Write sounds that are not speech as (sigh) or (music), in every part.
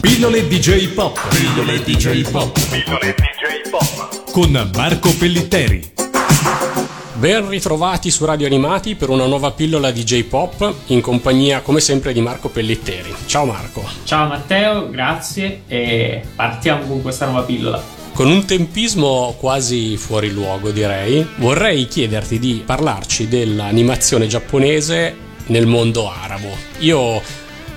Pillole DJ Pop. Pillole DJ Pop. Pillole DJ Pop. Con Marco Pellitteri. Ben ritrovati su Radio Animati per una nuova pillola DJ Pop in compagnia come sempre di Marco Pellitteri. Ciao Marco. Ciao Matteo, grazie e partiamo con questa nuova pillola. Con un tempismo quasi fuori luogo direi, vorrei chiederti di parlarci dell'animazione giapponese nel mondo arabo. Io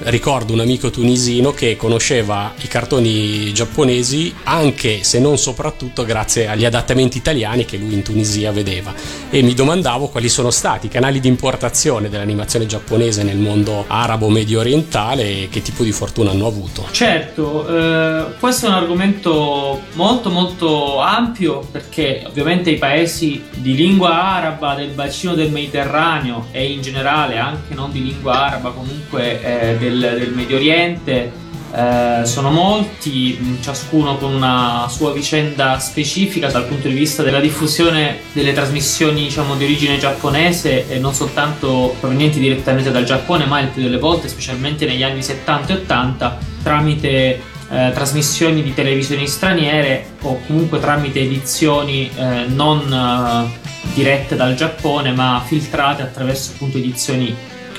ricordo un amico tunisino che conosceva i cartoni giapponesi anche se non soprattutto grazie agli adattamenti italiani che lui in Tunisia vedeva e mi domandavo quali sono stati i canali di importazione dell'animazione giapponese nel mondo arabo medio orientale e che tipo di fortuna hanno avuto. Certo, eh, questo è un argomento molto molto ampio perché ovviamente i paesi di lingua araba del bacino del Mediterraneo e in generale anche non di lingua araba comunque eh, del, del, Medio Oriente eh, sono molti, ciascuno con una sua vicenda specifica dal punto di vista della diffusione delle trasmissioni diciamo, di origine giapponese e non soltanto provenienti direttamente dal Giappone, ma il più delle volte, specialmente negli anni 70 e 80, tramite eh, trasmissioni di televisioni straniere o comunque tramite edizioni eh, non eh, dirette dal Giappone ma filtrate attraverso appunto edizioni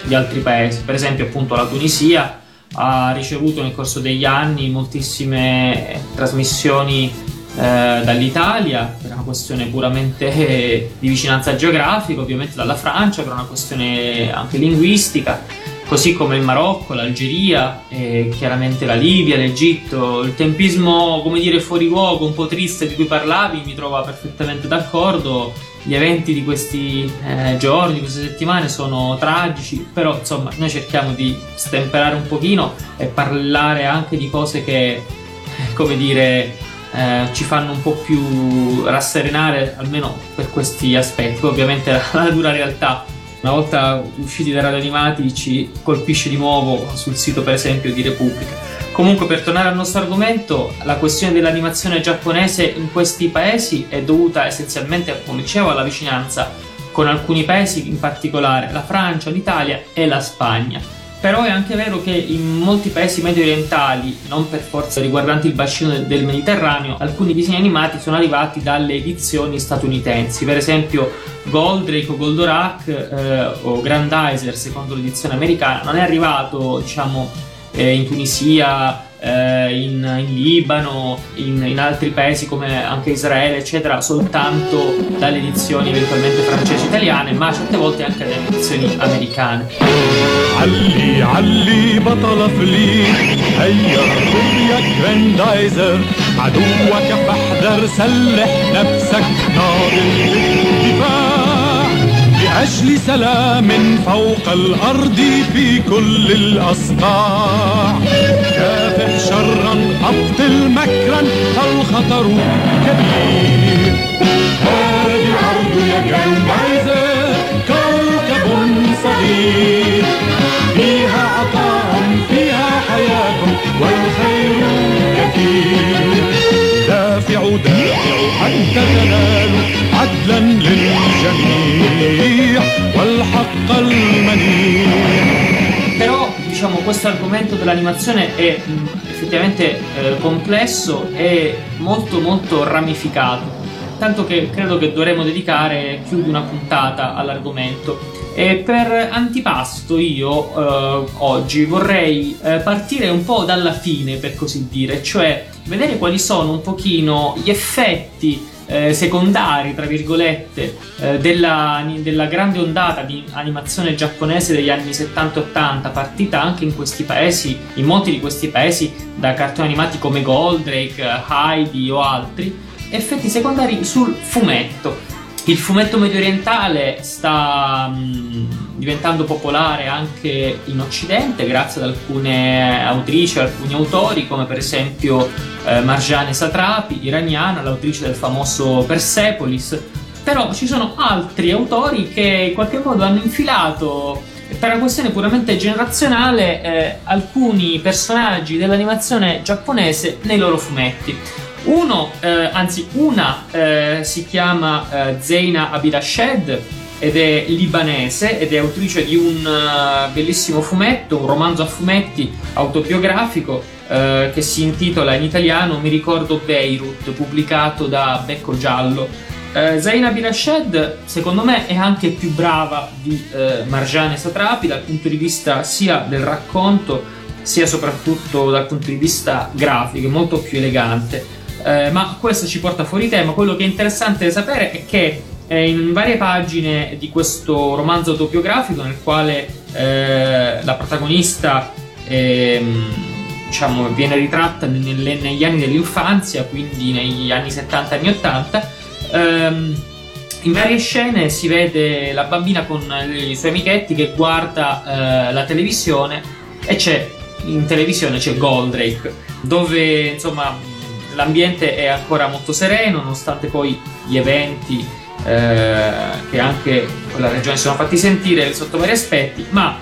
di altri paesi. Per esempio, appunto, la Tunisia ha ricevuto nel corso degli anni moltissime trasmissioni eh, dall'Italia per una questione puramente (laughs) di vicinanza geografica, ovviamente dalla Francia per una questione anche linguistica così come il Marocco, l'Algeria, e chiaramente la Libia, l'Egitto. Il tempismo, come dire, fuori luogo, un po' triste di cui parlavi, mi trova perfettamente d'accordo. Gli eventi di questi eh, giorni, di queste settimane sono tragici, però insomma noi cerchiamo di stemperare un pochino e parlare anche di cose che, (laughs) come dire, eh, ci fanno un po' più rasserenare, almeno per questi aspetti. Poi ovviamente la, (laughs) la dura realtà una volta usciti dai radio animati ci colpisce di nuovo sul sito per esempio di Repubblica. Comunque per tornare al nostro argomento, la questione dell'animazione giapponese in questi paesi è dovuta essenzialmente, come dicevo, alla vicinanza con alcuni paesi, in particolare la Francia, l'Italia e la Spagna però è anche vero che in molti paesi medio orientali, non per forza riguardanti il bacino del Mediterraneo, alcuni disegni animati sono arrivati dalle edizioni statunitensi. Per esempio Goldrake o Goldorak eh, o Grandizer, secondo l'edizione americana, non è arrivato diciamo eh, in Tunisia eh, in, in, Libano, in, in, altri paesi come anche Israele, eccetera, soltanto dalle edizioni eventualmente francesi italiane, ma certe volte anche dalle edizioni americane. علي علي بطل فليك هيا خذ يا جراندايزر عدوك فاحذر سلح نفسك ناضل بالدفاع لأجل سلام فوق الأرض في كل الأصقاع كافح شرا أبطل مكرا فالخطر كبير. Questo argomento dell'animazione è effettivamente eh, complesso e molto molto ramificato tanto che credo che dovremmo dedicare più di una puntata all'argomento. E per antipasto io eh, oggi vorrei eh, partire un po' dalla fine, per così dire, cioè vedere quali sono un pochino gli effetti eh, secondari, tra virgolette, eh, della, della, grande ondata di animazione giapponese degli anni 70-80, partita anche in questi paesi, in molti di questi paesi, da cartoni animati come Goldrake, Heidi o altri, effetti secondari sul fumetto. Il fumetto medio orientale sta mh, diventando popolare anche in Occidente grazie ad alcune autrici, alcuni autori, come per esempio eh, Marjane Satrapi, iraniana, l'autrice del famoso Persepolis. Però ci sono altri autori che in qualche modo hanno infilato per una questione puramente generazionale eh, alcuni personaggi dell'animazione giapponese nei loro fumetti. Uno, eh, anzi una, eh, si chiama eh, Zeina Abidashed ed è libanese ed è autrice di un uh, bellissimo fumetto, un romanzo a fumetti autobiografico eh, che si intitola in italiano Mi ricordo Beirut, pubblicato da Becco Giallo. Eh, Zaina Birashed, secondo me, è anche più brava di eh, Marjane Satrapi dal punto di vista sia del racconto, sia soprattutto dal punto di vista grafico, molto più elegante. Eh, ma questo ci porta fuori tema. Quello che è interessante sapere è che eh, in varie pagine di questo romanzo autobiografico, nel quale eh, la protagonista ehm, diciamo, viene ritratta nelle, negli anni dell'infanzia, quindi negli anni 70 anni 80. Ehm, in varie scene si vede la bambina con i suoi amichetti che guarda eh, la televisione e c'è in televisione c'è Goldrake, dove insomma l'ambiente è ancora molto sereno, nonostante poi gli eventi eh, che anche quella regione si sono fatti sentire sotto vari aspetti, ma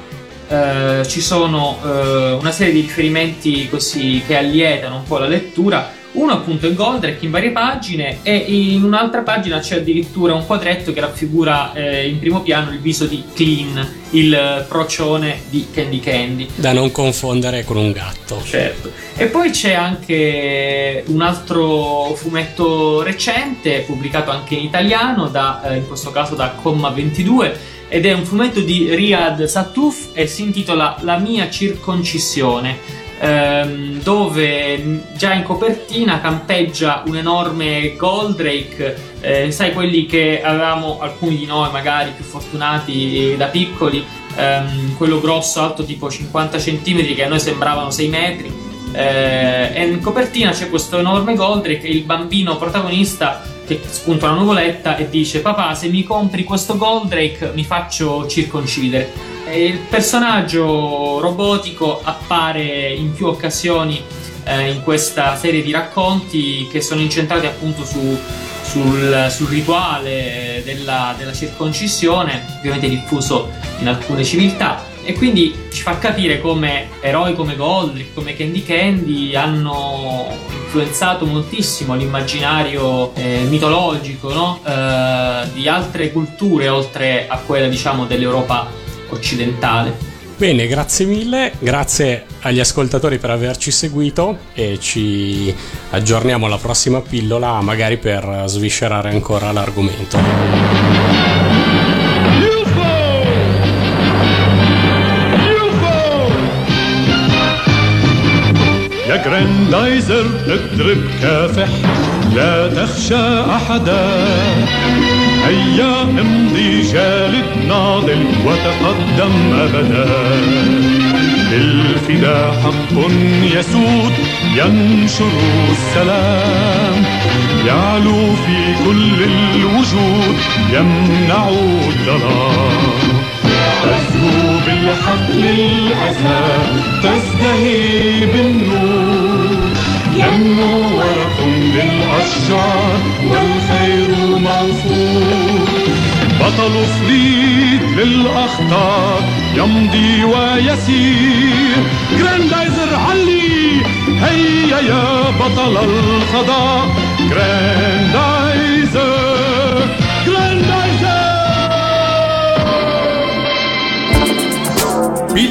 eh, ci sono eh, una serie di riferimenti così che allietano un po' la lettura. Uno appunto è Goldrake in varie pagine e in un'altra pagina c'è addirittura un quadretto che raffigura eh, in primo piano il viso di Clean, il procione di Candy Candy. Da non confondere con un gatto. Certo. E poi c'è anche un altro fumetto recente, pubblicato anche in italiano, da, eh, in questo caso da Comma 22 ed è un fumetto di Riyad Sattouf e si intitola La mia circoncisione, ehm, dove già in copertina campeggia un enorme Goldrake, eh, sai quelli che avevamo alcuni di noi magari più fortunati da piccoli, ehm, quello grosso alto tipo 50 cm che a noi sembravano 6 metri. Eh, e in copertina c'è questo enorme Goldrake il bambino protagonista che spunta una nuvoletta e dice papà se mi compri questo Goldrake mi faccio circoncidere. E il personaggio robotico appare in più occasioni eh, in questa serie di racconti che sono incentrati appunto su, sul, sul, rituale della, della circoncisione ovviamente diffuso in alcune civiltà e quindi ci fa capire come eroi come Goldrick, come Candy Candy hanno influenzato moltissimo l'immaginario eh, mitologico no? eh, di altre culture oltre a quella diciamo dell'Europa occidentale. Bene, grazie mille, grazie agli ascoltatori per averci seguito e ci aggiorniamo alla prossima pillola magari per sviscerare ancora l'argomento. يا جراندايزر اضرب كافح. لا تخشى أحدا. هيا امضي جالد ناضل وتقدم أبدا. الفدا حق يسود ينشر السلام. يعلو في كل الوجود يمنع الظلام. بالحق للأسى تزدهي بالنور. ينمو ورق للأشجار والخير مغفور بطل فليت للأخطار يمضي ويسير. جراندايزر علي هيا يا بطل الفضاء جراندايزر